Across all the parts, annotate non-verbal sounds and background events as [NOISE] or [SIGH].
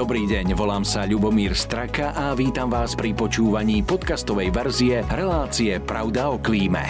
Dobrý deň, volám sa Ľubomír Straka a vítam vás pri počúvaní podcastovej verzie relácie Pravda o klíme.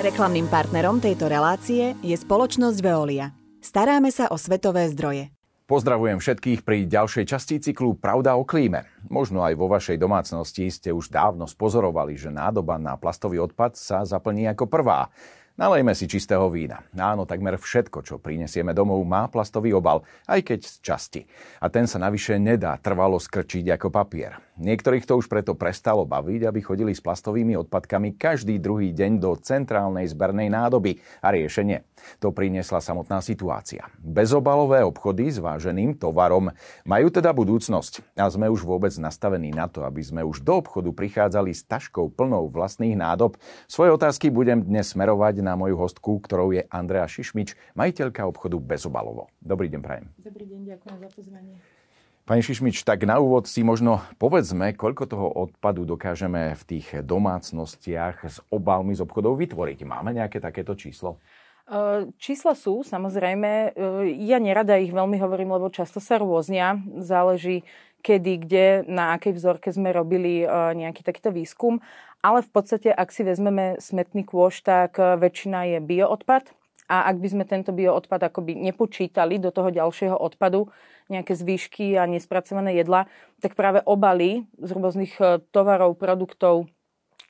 Reklamným partnerom tejto relácie je spoločnosť Veolia. Staráme sa o svetové zdroje. Pozdravujem všetkých pri ďalšej časti cyklu Pravda o klíme. Možno aj vo vašej domácnosti ste už dávno spozorovali, že nádoba na plastový odpad sa zaplní ako prvá. Nalejme si čistého vína. Áno, takmer všetko, čo prinesieme domov, má plastový obal, aj keď z časti. A ten sa navyše nedá trvalo skrčiť ako papier. Niektorých to už preto prestalo baviť, aby chodili s plastovými odpadkami každý druhý deň do centrálnej zbernej nádoby. A riešenie? To priniesla samotná situácia. Bezobalové obchody s váženým tovarom majú teda budúcnosť. A sme už vôbec nastavení na to, aby sme už do obchodu prichádzali s taškou plnou vlastných nádob. Svoje otázky budem dnes smerovať na moju hostku, ktorou je Andrea Šišmič, majiteľka obchodu Bezobalovo. Dobrý deň, prajem. Dobrý deň, ďakujem za pozvanie. Pani Šišmič, tak na úvod si možno povedzme, koľko toho odpadu dokážeme v tých domácnostiach s obalmi z obchodov vytvoriť. Máme nejaké takéto číslo? Čísla sú, samozrejme. Ja nerada ich veľmi hovorím, lebo často sa rôznia. Záleží, kedy, kde, na akej vzorke sme robili nejaký takýto výskum. Ale v podstate, ak si vezmeme smetný kôš, tak väčšina je bioodpad. A ak by sme tento bioodpad akoby nepočítali do toho ďalšieho odpadu, nejaké zvýšky a nespracované jedla, tak práve obaly z rôznych tovarov, produktov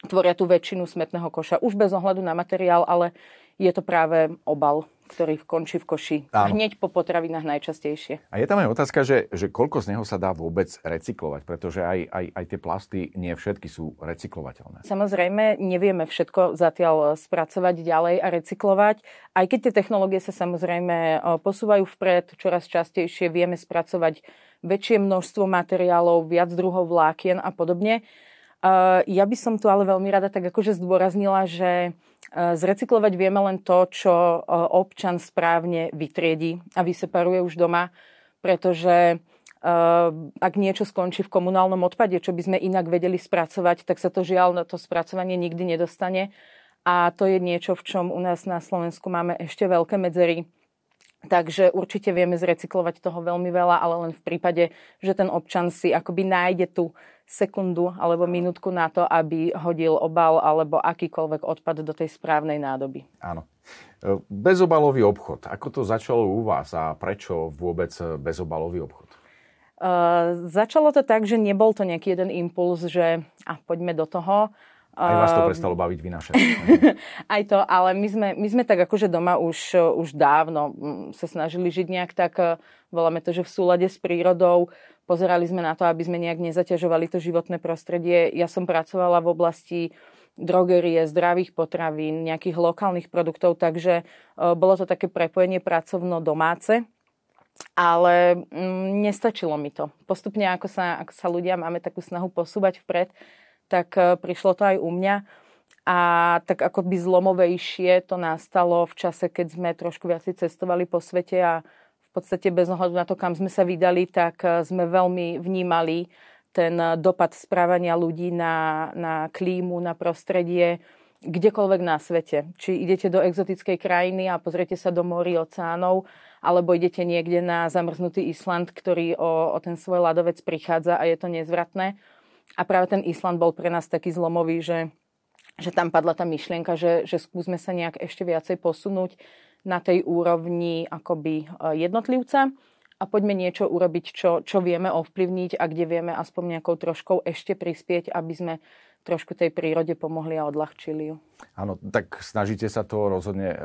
tvoria tú väčšinu smetného koša. Už bez ohľadu na materiál, ale je to práve obal, ktorý končí v koši. Áno. Hneď po potravinách najčastejšie. A je tam aj otázka, že, že koľko z neho sa dá vôbec recyklovať, pretože aj, aj, aj tie plasty nie všetky sú recyklovateľné. Samozrejme, nevieme všetko zatiaľ spracovať ďalej a recyklovať. Aj keď tie technológie sa samozrejme e, posúvajú vpred, čoraz častejšie vieme spracovať väčšie množstvo materiálov, viac druhov vlákien a podobne. E, ja by som tu ale veľmi rada tak akože zdôraznila, že E, zrecyklovať vieme len to, čo e, občan správne vytriedi a vyseparuje už doma, pretože ak niečo skončí v komunálnom odpade, čo by sme inak vedeli spracovať, tak sa to žiaľ na to spracovanie nikdy nedostane. A to je niečo, v čom u nás na Slovensku máme ešte veľké medzery. Takže určite vieme zrecyklovať toho veľmi veľa, ale len v prípade, že ten občan si akoby nájde tú sekundu alebo minútku na to, aby hodil obal alebo akýkoľvek odpad do tej správnej nádoby. Áno. E, bezobalový obchod. Ako to začalo u vás a prečo vôbec bezobalový obchod? Uh, začalo to tak, že nebol to nejaký jeden impuls, že a poďme do toho. Aj vás to prestalo baviť vynášať. [LAUGHS] Aj to, ale my sme, my sme tak akože doma už, už dávno sa snažili žiť nejak tak, e, voláme to, že v súlade s prírodou. Pozerali sme na to, aby sme nejak nezaťažovali to životné prostredie. Ja som pracovala v oblasti drogerie, zdravých potravín, nejakých lokálnych produktov, takže e, bolo to také prepojenie pracovno-domáce. Ale mm, nestačilo mi to. Postupne, ako sa, ako sa ľudia máme takú snahu posúvať vpred, tak e, prišlo to aj u mňa. A tak ako by zlomovejšie to nastalo v čase, keď sme trošku viac cestovali po svete a v podstate bez ohľadu na to, kam sme sa vydali, tak e, sme veľmi vnímali ten dopad správania ľudí na, na klímu, na prostredie, kdekoľvek na svete. Či idete do exotickej krajiny a pozriete sa do morí, oceánov, alebo idete niekde na zamrznutý Island, ktorý o, o ten svoj ľadovec prichádza a je to nezvratné a práve ten Island bol pre nás taký zlomový, že, že tam padla tá myšlienka, že, že skúsme sa nejak ešte viacej posunúť na tej úrovni akoby e, jednotlivca a poďme niečo urobiť, čo, čo vieme ovplyvniť a kde vieme aspoň nejakou troškou ešte prispieť, aby sme trošku tej prírode pomohli a odľahčili ju. Áno, tak snažíte sa to rozhodne e,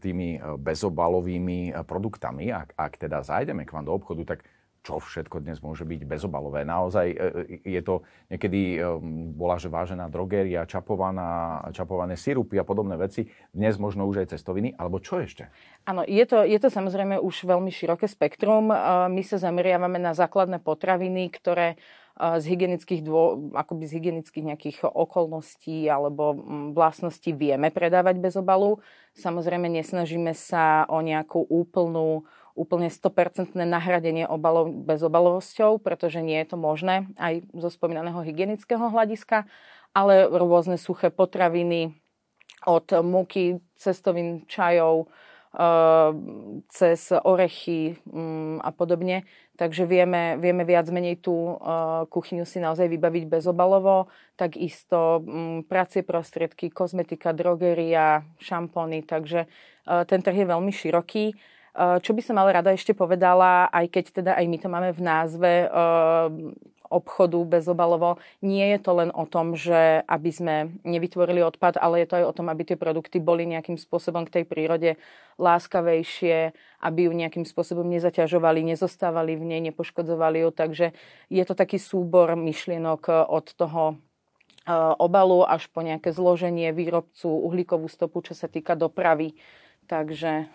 tými e, bezobalovými produktami. Ak, ak teda zajdeme k vám do obchodu, tak čo všetko dnes môže byť bezobalové. Naozaj e, e, je to niekedy, e, bola že vážená drogéria, čapovaná, čapované sirupy a podobné veci. Dnes možno už aj cestoviny, alebo čo ešte? Áno, je to, je to samozrejme už veľmi široké spektrum. My sa zameriavame na základné potraviny, ktoré z hygienických, dô, akoby z hygienických nejakých okolností alebo vlastností vieme predávať bez obalu. Samozrejme nesnažíme sa o nejakú úplnú úplne 100% nahradenie obalov bezobalovosťou, pretože nie je to možné aj zo spomínaného hygienického hľadiska, ale rôzne suché potraviny od múky, cestovín, čajov, cez orechy mm, a podobne. Takže vieme, vieme viac menej tú kuchyňu si naozaj vybaviť bezobalovo. Takisto mm, pracie prostriedky, kozmetika, drogeria, šampóny. Takže ten trh je veľmi široký. Čo by som ale rada ešte povedala, aj keď teda aj my to máme v názve obchodu bezobalovo, nie je to len o tom, že aby sme nevytvorili odpad, ale je to aj o tom, aby tie produkty boli nejakým spôsobom k tej prírode láskavejšie, aby ju nejakým spôsobom nezaťažovali, nezostávali v nej, nepoškodzovali ju. Takže je to taký súbor myšlienok od toho obalu až po nejaké zloženie výrobcu, uhlíkovú stopu, čo sa týka dopravy Takže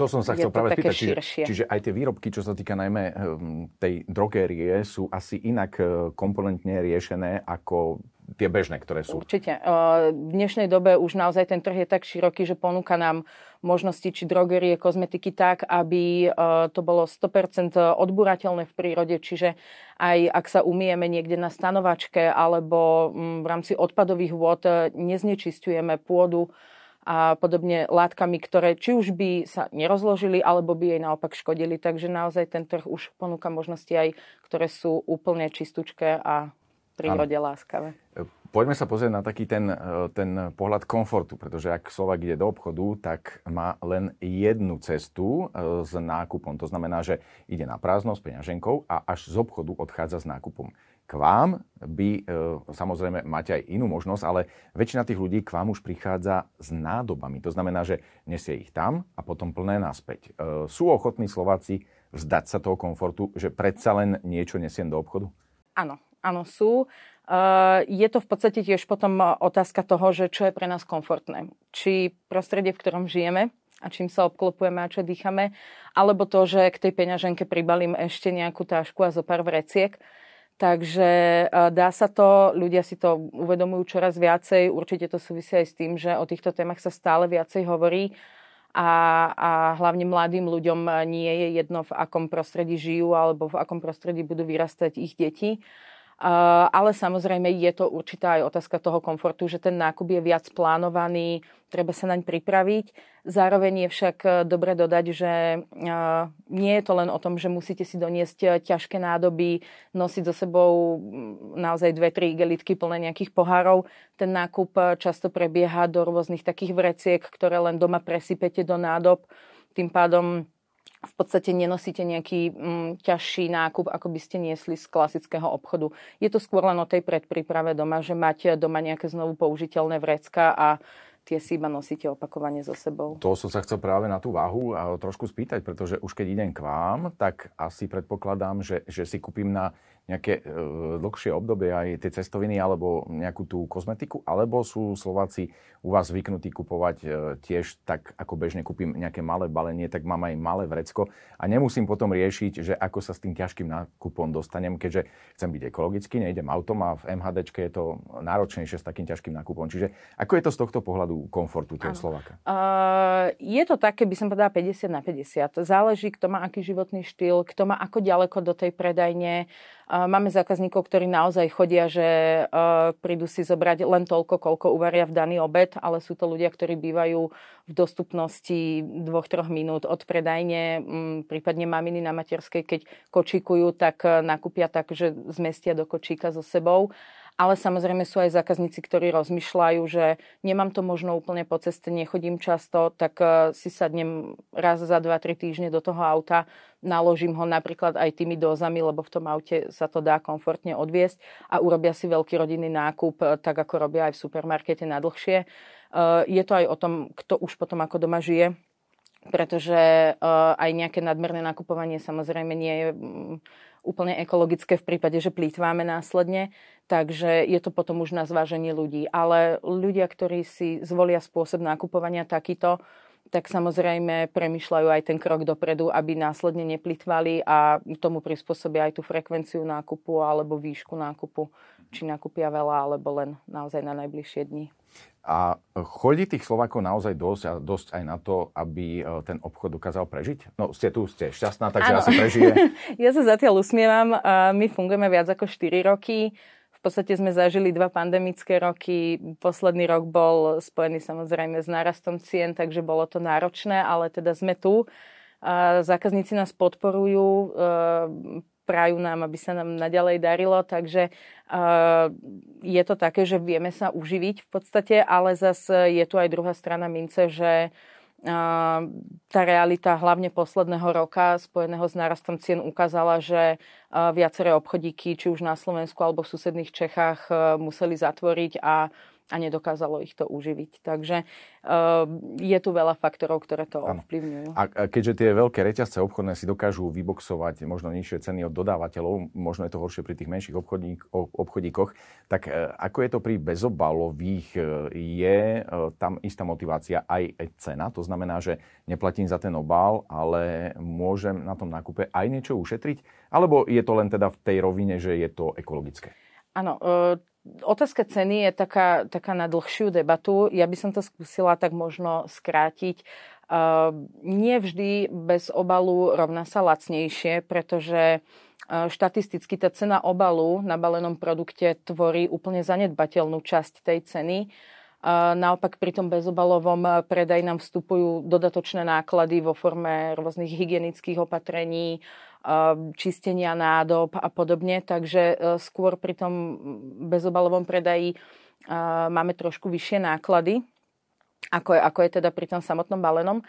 to som sa chcel práve spýtať. Čiže, čiže aj tie výrobky, čo sa týka najmä ehm, tej drogérie, sú asi inak e, komponentne riešené ako tie bežné, ktoré sú. Určite. V dnešnej dobe už naozaj ten trh je tak široký, že ponúka nám možnosti či drogerie, kozmetiky tak, aby to bolo 100% odburateľné v prírode, čiže aj ak sa umieme niekde na stanovačke alebo mm, v rámci odpadových vôd neznečistujeme pôdu, a podobne látkami, ktoré či už by sa nerozložili, alebo by jej naopak škodili. Takže naozaj ten trh už ponúka možnosti aj, ktoré sú úplne čistúčké a prírode ano. láskavé. Poďme sa pozrieť na taký ten, ten pohľad komfortu, pretože ak Slovak ide do obchodu, tak má len jednu cestu e, s nákupom. To znamená, že ide na prázdno s peňaženkou a až z obchodu odchádza s nákupom k vám by, e, samozrejme, máte aj inú možnosť, ale väčšina tých ľudí k vám už prichádza s nádobami. To znamená, že nesie ich tam a potom plné naspäť. E, sú ochotní Slováci vzdať sa toho komfortu, že predsa len niečo nesiem do obchodu? Áno, áno, sú. E, je to v podstate tiež potom otázka toho, že čo je pre nás komfortné. Či prostredie, v ktorom žijeme, a čím sa obklopujeme a čo dýchame, alebo to, že k tej peňaženke pribalím ešte nejakú tášku a zo pár vreciek. Takže e, dá sa to, ľudia si to uvedomujú čoraz viacej, určite to súvisí aj s tým, že o týchto témach sa stále viacej hovorí a, a hlavne mladým ľuďom nie je jedno, v akom prostredí žijú alebo v akom prostredí budú vyrastať ich deti. Ale samozrejme je to určitá aj otázka toho komfortu, že ten nákup je viac plánovaný, treba sa naň pripraviť. Zároveň je však e, dobre dodať, že e, nie je to len o tom, že musíte si doniesť e, ťažké nádoby, nosiť so sebou naozaj dve, tri igelitky plné nejakých pohárov. Ten nákup často prebieha do rôznych takých vreciek, ktoré len doma presypete do nádob. Tým pádom v podstate nenosíte nejaký mm, ťažší nákup, ako by ste niesli z klasického obchodu. Je to skôr len o tej predpríprave doma, že máte doma nejaké znovu použiteľné vrecka a tie si iba nosíte opakovane so sebou. To som sa chcel práve na tú váhu a trošku spýtať, pretože už keď idem k vám, tak asi predpokladám, že, že si kúpim na nejaké e, dlhšie obdobie aj tie cestoviny alebo nejakú tú kozmetiku, alebo sú Slováci u vás zvyknutí kupovať e, tiež tak, ako bežne kúpim nejaké malé balenie, tak mám aj malé vrecko a nemusím potom riešiť, že ako sa s tým ťažkým nákupom dostanem, keďže chcem byť ekologický, nejdem autom a v MHDčke je to náročnejšie s takým ťažkým nákupom. Čiže ako je to z tohto pohľadu komfortu toho Slováka? Uh, je to také, by som povedala 50 na 50. Záleží, kto má aký životný štýl, kto má ako ďaleko do tej predajne, Máme zákazníkov, ktorí naozaj chodia, že e, prídu si zobrať len toľko, koľko uvaria v daný obed, ale sú to ľudia, ktorí bývajú v dostupnosti dvoch, troch minút od predajne, prípadne maminy na materskej, keď kočíkujú, tak e, nakúpia tak, že zmestia do kočíka so sebou. Ale samozrejme sú aj zákazníci, ktorí rozmýšľajú, že nemám to možno úplne po ceste, nechodím často, tak e, si sadnem raz za 2-3 týždne do toho auta, naložím ho napríklad aj tými dózami, lebo v tom aute sa to dá komfortne odviesť a urobia si veľký rodinný nákup, e, tak ako robia aj v supermarkete na dlhšie. E, je to aj o tom, kto už potom ako doma žije, pretože aj nejaké nadmerné nakupovanie samozrejme nie je úplne ekologické v prípade, že plýtváme následne. Takže je to potom už na zváženie ľudí. Ale ľudia, ktorí si zvolia spôsob nakupovania takýto, tak samozrejme premyšľajú aj ten krok dopredu, aby následne neplitvali a tomu prispôsobia aj tú frekvenciu nákupu alebo výšku nákupu, či nakúpia veľa alebo len naozaj na najbližšie dni. A chodí tých Slovákov naozaj dosť a dosť aj na to, aby e, ten obchod dokázal prežiť? No, ste tu, ste šťastná, takže ano. asi prežije. [LAUGHS] ja sa zatiaľ usmievam. My fungujeme viac ako 4 roky. Podstate sme zažili dva pandemické roky. Posledný rok bol spojený samozrejme s nárastom cien, takže bolo to náročné, ale teda sme tu. Zákazníci nás podporujú, prajú nám, aby sa nám naďalej darilo, takže je to také, že vieme sa uživiť v podstate, ale zase je tu aj druhá strana mince, že tá realita hlavne posledného roka spojeného s nárastom cien ukázala, že viaceré obchodíky, či už na Slovensku alebo v susedných Čechách, museli zatvoriť a a nedokázalo ich to uživiť. Takže uh, je tu veľa faktorov, ktoré to ovplyvňujú. A keďže tie veľké reťazce obchodné si dokážu vyboxovať možno nižšie ceny od dodávateľov, možno je to horšie pri tých menších obchodník, obchodíkoch, tak uh, ako je to pri bezobalových? Uh, je tam istá motivácia aj cena? To znamená, že neplatím za ten obal, ale môžem na tom nákupe aj niečo ušetriť? Alebo je to len teda v tej rovine, že je to ekologické? Áno, Otázka ceny je taká, taká na dlhšiu debatu. Ja by som to skúsila tak možno skrátiť. Uh, nie vždy bez obalu rovná sa lacnejšie, pretože uh, štatisticky tá cena obalu na balenom produkte tvorí úplne zanedbateľnú časť tej ceny. Naopak pri tom bezobalovom predaji nám vstupujú dodatočné náklady vo forme rôznych hygienických opatrení, čistenia nádob a podobne. Takže e, skôr pri tom bezobalovom predaji e, máme trošku vyššie náklady, ako je, ako je teda pri tom samotnom balenom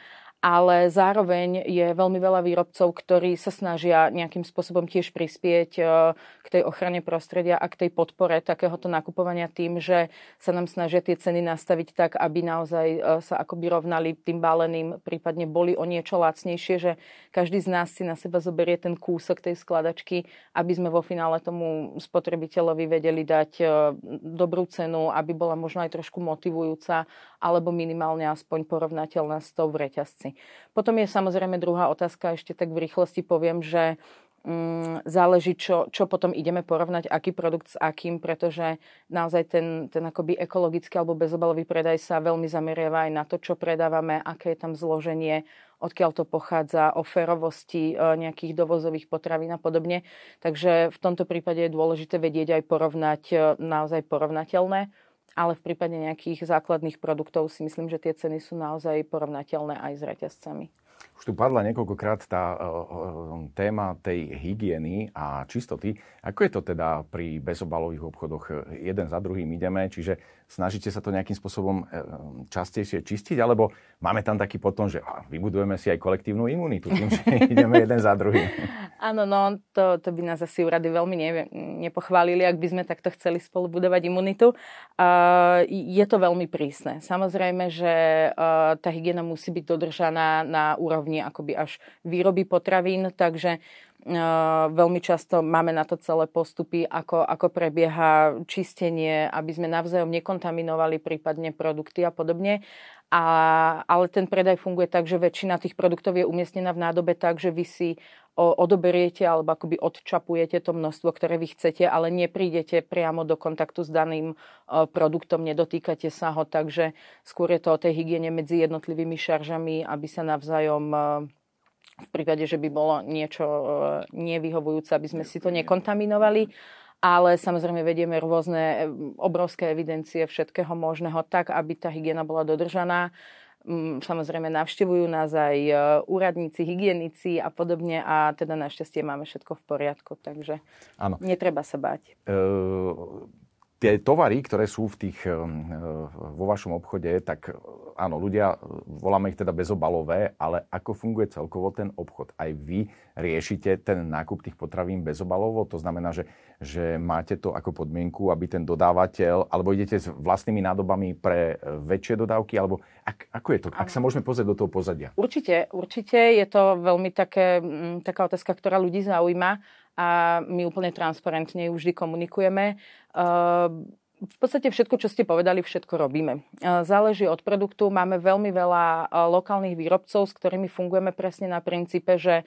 ale zároveň je veľmi veľa výrobcov, ktorí sa snažia nejakým spôsobom tiež prispieť e, k tej ochrane prostredia a k tej podpore takéhoto nakupovania tým, že sa nám snažia tie ceny nastaviť tak, aby naozaj e, sa akoby rovnali tým báleným, prípadne boli o niečo lacnejšie, že každý z nás si na seba zoberie ten kúsok tej skladačky, aby sme vo finále tomu spotrebiteľovi vedeli dať e, dobrú cenu, aby bola možno aj trošku motivujúca, alebo minimálne aspoň porovnateľná s tou v reťazci. Potom je samozrejme druhá otázka, ešte tak v rýchlosti poviem, že mm, záleží, čo, čo potom ideme porovnať, aký produkt s akým, pretože naozaj ten, ten akoby ekologický alebo bezobalový predaj sa veľmi zameriava aj na to, čo predávame, aké je tam zloženie, odkiaľ to pochádza, o ferovosti e, nejakých dovozových potravín a podobne. Takže v tomto prípade je dôležité vedieť aj porovnať e, naozaj porovnateľné ale v prípade nejakých základných produktov si myslím, že tie ceny sú naozaj porovnateľné aj s reťazcami. Už tu padla niekoľkokrát tá uh, téma tej hygieny a čistoty. Ako je to teda pri bezobalových obchodoch? Jeden za druhým ideme, čiže snažíte sa to nejakým spôsobom častejšie čistiť, alebo máme tam taký potom, že vybudujeme si aj kolektívnu imunitu tým, že [LAUGHS] ideme jeden za druhým. Áno, no to, to by nás asi úrady veľmi ne, nepochválili, ak by sme takto chceli spolu budovať imunitu. Uh, je to veľmi prísne. Samozrejme, že uh, tá hygiena musí byť dodržaná na úrovni akoby až výroby potravín, takže veľmi často máme na to celé postupy, ako, ako prebieha čistenie, aby sme navzájom nekontaminovali prípadne produkty a podobne. A, ale ten predaj funguje tak, že väčšina tých produktov je umiestnená v nádobe tak, že vy si odoberiete alebo akoby odčapujete to množstvo, ktoré vy chcete, ale neprídete priamo do kontaktu s daným produktom, nedotýkate sa ho, takže skôr je to o tej hygiene medzi jednotlivými šaržami, aby sa navzájom v prípade, že by bolo niečo e, nevyhovujúce, aby sme si to nekontaminovali. Ale samozrejme vedieme rôzne e, obrovské evidencie všetkého možného tak, aby tá hygiena bola dodržaná. Mm, samozrejme navštevujú nás aj e, úradníci, hygienici a podobne a teda našťastie máme všetko v poriadku, takže ano. netreba sa báť. Uh tie tovary, ktoré sú v tých, eh, vo vašom obchode, tak eh, áno, ľudia, eh, voláme ich teda bezobalové, ale ako funguje celkovo ten obchod? Aj vy riešite ten nákup tých potravín bezobalovo? To znamená, že, že máte to ako podmienku, aby ten dodávateľ, alebo idete s vlastnými nádobami pre väčšie dodávky, alebo ak, ako je to? Ak sa môžeme pozrieť do toho pozadia. Určite, určite. Je to veľmi také, mm, taká otázka, ktorá ľudí zaujíma a my úplne transparentne ju vždy komunikujeme. Ehm, v podstate všetko, čo ste povedali, všetko robíme. Ehm, záleží od produktu. Máme veľmi veľa e, lokálnych výrobcov, s ktorými fungujeme presne na princípe, že e,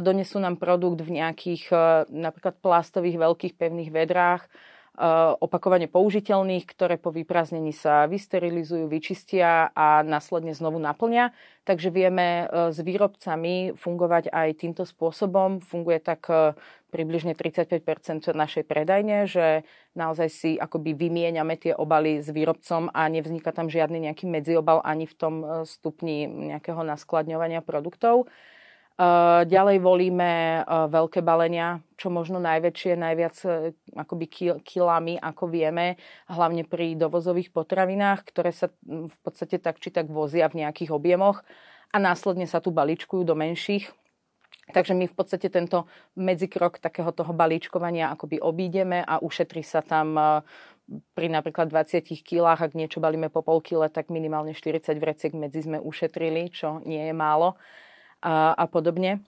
donesú nám produkt v nejakých e, napríklad plastových veľkých pevných vedrách, opakovane použiteľných, ktoré po vyprázdnení sa vysterilizujú, vyčistia a následne znovu naplňa. Takže vieme s výrobcami fungovať aj týmto spôsobom. Funguje tak približne 35% našej predajne, že naozaj si akoby vymieňame tie obaly s výrobcom a nevzniká tam žiadny nejaký medziobal ani v tom stupni nejakého naskladňovania produktov. Eh, ďalej volíme eh, veľké balenia, čo možno najväčšie, najviac akoby kilami, ako vieme, hlavne pri dovozových potravinách, ktoré sa v podstate tak či tak vozia v nejakých objemoch a následne sa tu balíčkujú do menších. Takže my v podstate tento medzikrok takého toho balíčkovania akoby obídeme a ušetrí sa tam pri napríklad 20 kilách, ak niečo balíme po pol kile, tak minimálne 40 vreciek medzi sme ušetrili, čo nie je málo a, a podobne.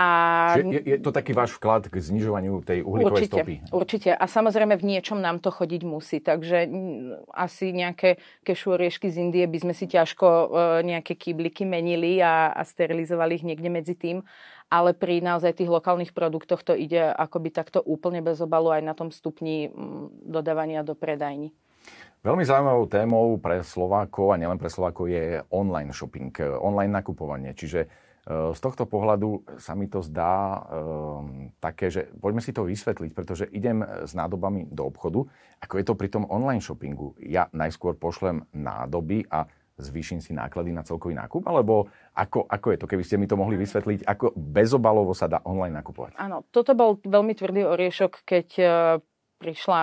A... je, je to taký váš vklad k znižovaniu tej uhlíkovej určite, stopy? Určite. A samozrejme v niečom nám to chodiť musí. Takže asi nejaké kešu oriešky z Indie by sme si ťažko e, nejaké kýbliky menili a, a sterilizovali ich niekde medzi tým. Ale pri naozaj tých lokálnych produktoch to ide akoby takto úplne bez obalu aj na tom stupni dodávania do predajní. Veľmi zaujímavou témou pre Slovákov a nielen pre Slovákov je online shopping, online nakupovanie. Čiže z tohto pohľadu sa mi to zdá um, také, že poďme si to vysvetliť, pretože idem s nádobami do obchodu, ako je to pri tom online shoppingu. Ja najskôr pošlem nádoby a zvýšim si náklady na celkový nákup, alebo ako, ako je to, keby ste mi to mohli vysvetliť, ako bezobalovo sa dá online nakupovať? Áno, toto bol veľmi tvrdý oriešok, keď prišla,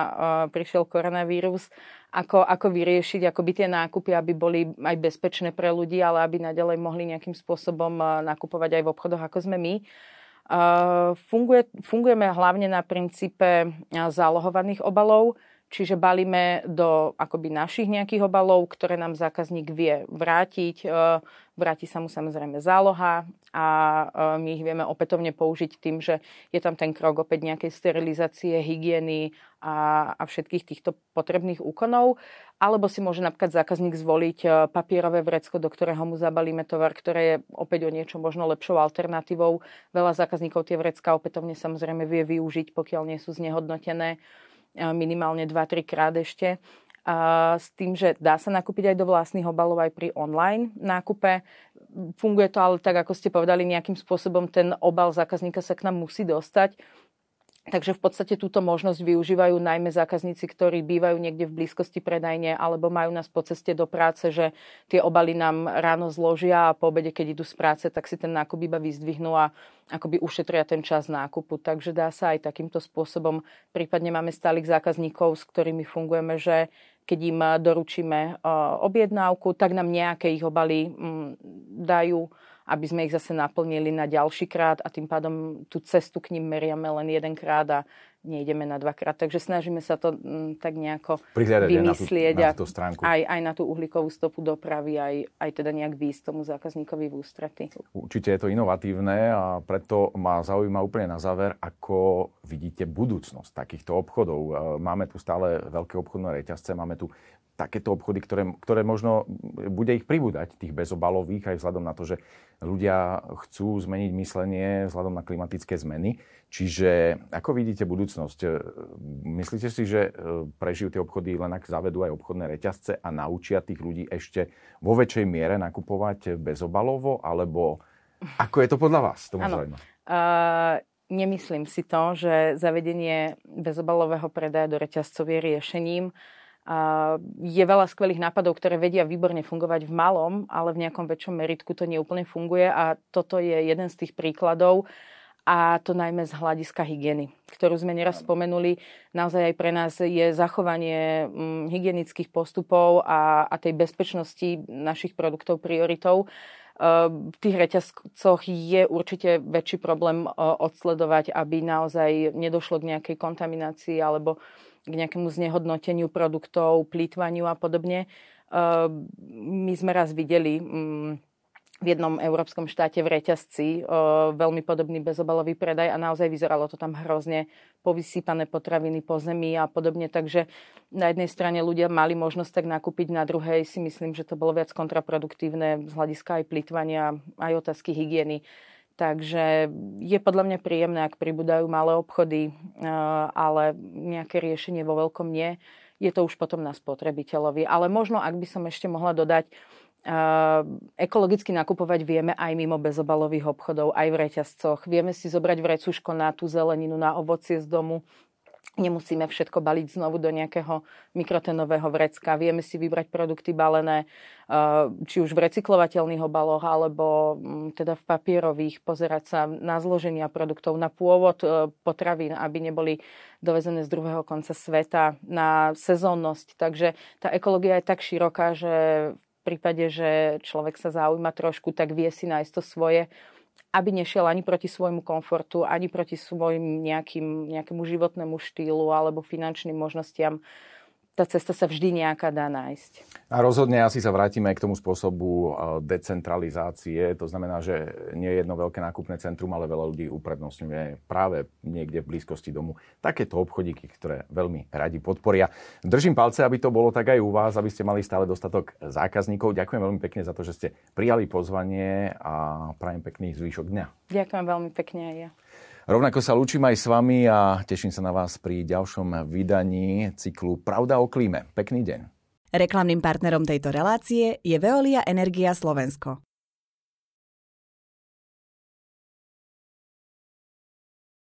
prišiel koronavírus ako, ako vyriešiť akoby tie nákupy, aby boli aj bezpečné pre ľudí, ale aby naďalej mohli nejakým spôsobom eh, nakupovať aj v obchodoch, ako sme my. Uh, funguje, fungujeme hlavne na princípe eh, zálohovaných obalov, čiže balíme do akoby našich nejakých obalov, ktoré nám zákazník vie vrátiť. Uh, vráti sa mu samozrejme záloha a my ich vieme opätovne použiť tým, že je tam ten krok opäť nejakej sterilizácie, hygieny a, a všetkých týchto potrebných úkonov. Alebo si môže napríklad zákazník zvoliť e, papierové vrecko, do ktorého mu zabalíme tovar, ktoré je opäť o niečo možno lepšou alternatívou. Veľa zákazníkov tie vrecka opätovne samozrejme vie využiť, pokiaľ nie sú znehodnotené e, minimálne 2-3 krát ešte. A s tým, že dá sa nakúpiť aj do vlastných obalov aj pri online nákupe. Funguje to ale tak, ako ste povedali, nejakým spôsobom ten obal zákazníka sa k nám musí dostať Takže v podstate túto možnosť využívajú najmä zákazníci, ktorí bývajú niekde v blízkosti predajne alebo majú nás po ceste do práce, že tie obaly nám ráno zložia a po obede, keď idú z práce, tak si ten nákup iba vyzdvihnú a akoby ušetria ten čas nákupu. Takže dá sa aj takýmto spôsobom. Prípadne máme stálych zákazníkov, s ktorými fungujeme, že keď im doručíme objednávku, tak nám nejaké ich obaly mm, dajú aby sme ich zase naplnili na ďalší krát a tým pádom tú cestu k ním meriame len jedenkrát a nejdeme na dvakrát. Takže snažíme sa to m, mm, tak nejako vymyslieť na tú, na stránku. Aj, aj na tú uhlíkovú stopu dopravy, aj, aj teda nejak výsť tomu zákazníkovi v ústrety. Určite je to inovatívne a preto ma zaujíma úplne na záver, ako vidíte budúcnosť takýchto obchodov. E, máme tu stále veľké obchodné reťazce, máme tu takéto obchody, ktoré, ktoré možno bude ich pribúdať, tých bezobalových, aj vzhľadom na to, že ľudia chcú zmeniť myslenie vzhľadom na klimatické zmeny. Čiže ako vidíte budúcnosť? Myslíte si, že e, prežijú tie obchody len ak zavedú aj obchodné reťazce a naučia tých ľudí ešte vo väčšej miere nakupovať bezobalovo? Alebo ako je to podľa vás? To uh, nemyslím si to, že zavedenie bezobalového predaja do reťazcov je riešením je veľa skvelých nápadov, ktoré vedia výborne fungovať v malom, ale v nejakom väčšom meritku to neúplne funguje a toto je jeden z tých príkladov a to najmä z hľadiska hygieny, ktorú sme neraz spomenuli. Naozaj aj pre nás je zachovanie mm, hygienických postupov a, a tej bezpečnosti našich produktov prioritou. V tých reťazcoch je určite väčší problém odsledovať, aby naozaj nedošlo k nejakej kontaminácii alebo k nejakému znehodnoteniu produktov, plýtvaniu a podobne. Ehm, my sme raz videli mm, v jednom európskom štáte v reťazci veľmi podobný bezobalový predaj a naozaj vyzeralo to tam hrozne povysýpané potraviny po zemi a podobne. Takže na jednej strane ľudia mali možnosť tak nakúpiť, na druhej si myslím, že to bolo viac kontraproduktívne z hľadiska aj plýtvania, aj otázky hygieny. Takže je podľa mňa príjemné, ak pribúdajú malé obchody, ale nejaké riešenie vo veľkom nie. Je to už potom na spotrebiteľovi. Ale možno, ak by som ešte mohla dodať, ekologicky nakupovať vieme aj mimo bezobalových obchodov, aj v reťazcoch. Vieme si zobrať vrecuško na tú zeleninu, na ovocie z domu. Nemusíme všetko baliť znovu do nejakého mikrotenového vrecka. Vieme si vybrať produkty balené či už v recyklovateľných obaloch, alebo mm, teda v papierových, pozerať sa na zloženia produktov, na pôvod e, potravín, aby neboli dovezené z druhého konca sveta, na sezónnosť. Takže tá ekológia je tak široká, že v prípade, že človek sa zaujíma trošku, tak vie si nájsť to svoje, aby nešiel ani proti svojmu komfortu, ani proti svojim nejakým, nejakému životnému štýlu alebo finančným možnostiam tá cesta sa vždy nejaká dá nájsť. A rozhodne asi sa vrátime k tomu spôsobu e, decentralizácie. To znamená, že nie je jedno veľké nákupné centrum, ale veľa ľudí uprednostňuje práve niekde v blízkosti domu takéto obchodíky, ktoré veľmi radi podporia. Držím palce, aby to bolo tak aj u vás, aby ste mali stále dostatok zákazníkov. Ďakujem veľmi pekne za to, že ste prijali pozvanie a prajem pekný zvyšok dňa. Ďakujem veľmi pekne aj ja. Rovnako sa lúčim aj s vami a teším sa na vás pri ďalšom vydaní cyklu Pravda o klíme. Pekný deň. Reklamným partnerom tejto relácie je Veolia Energia Slovensko.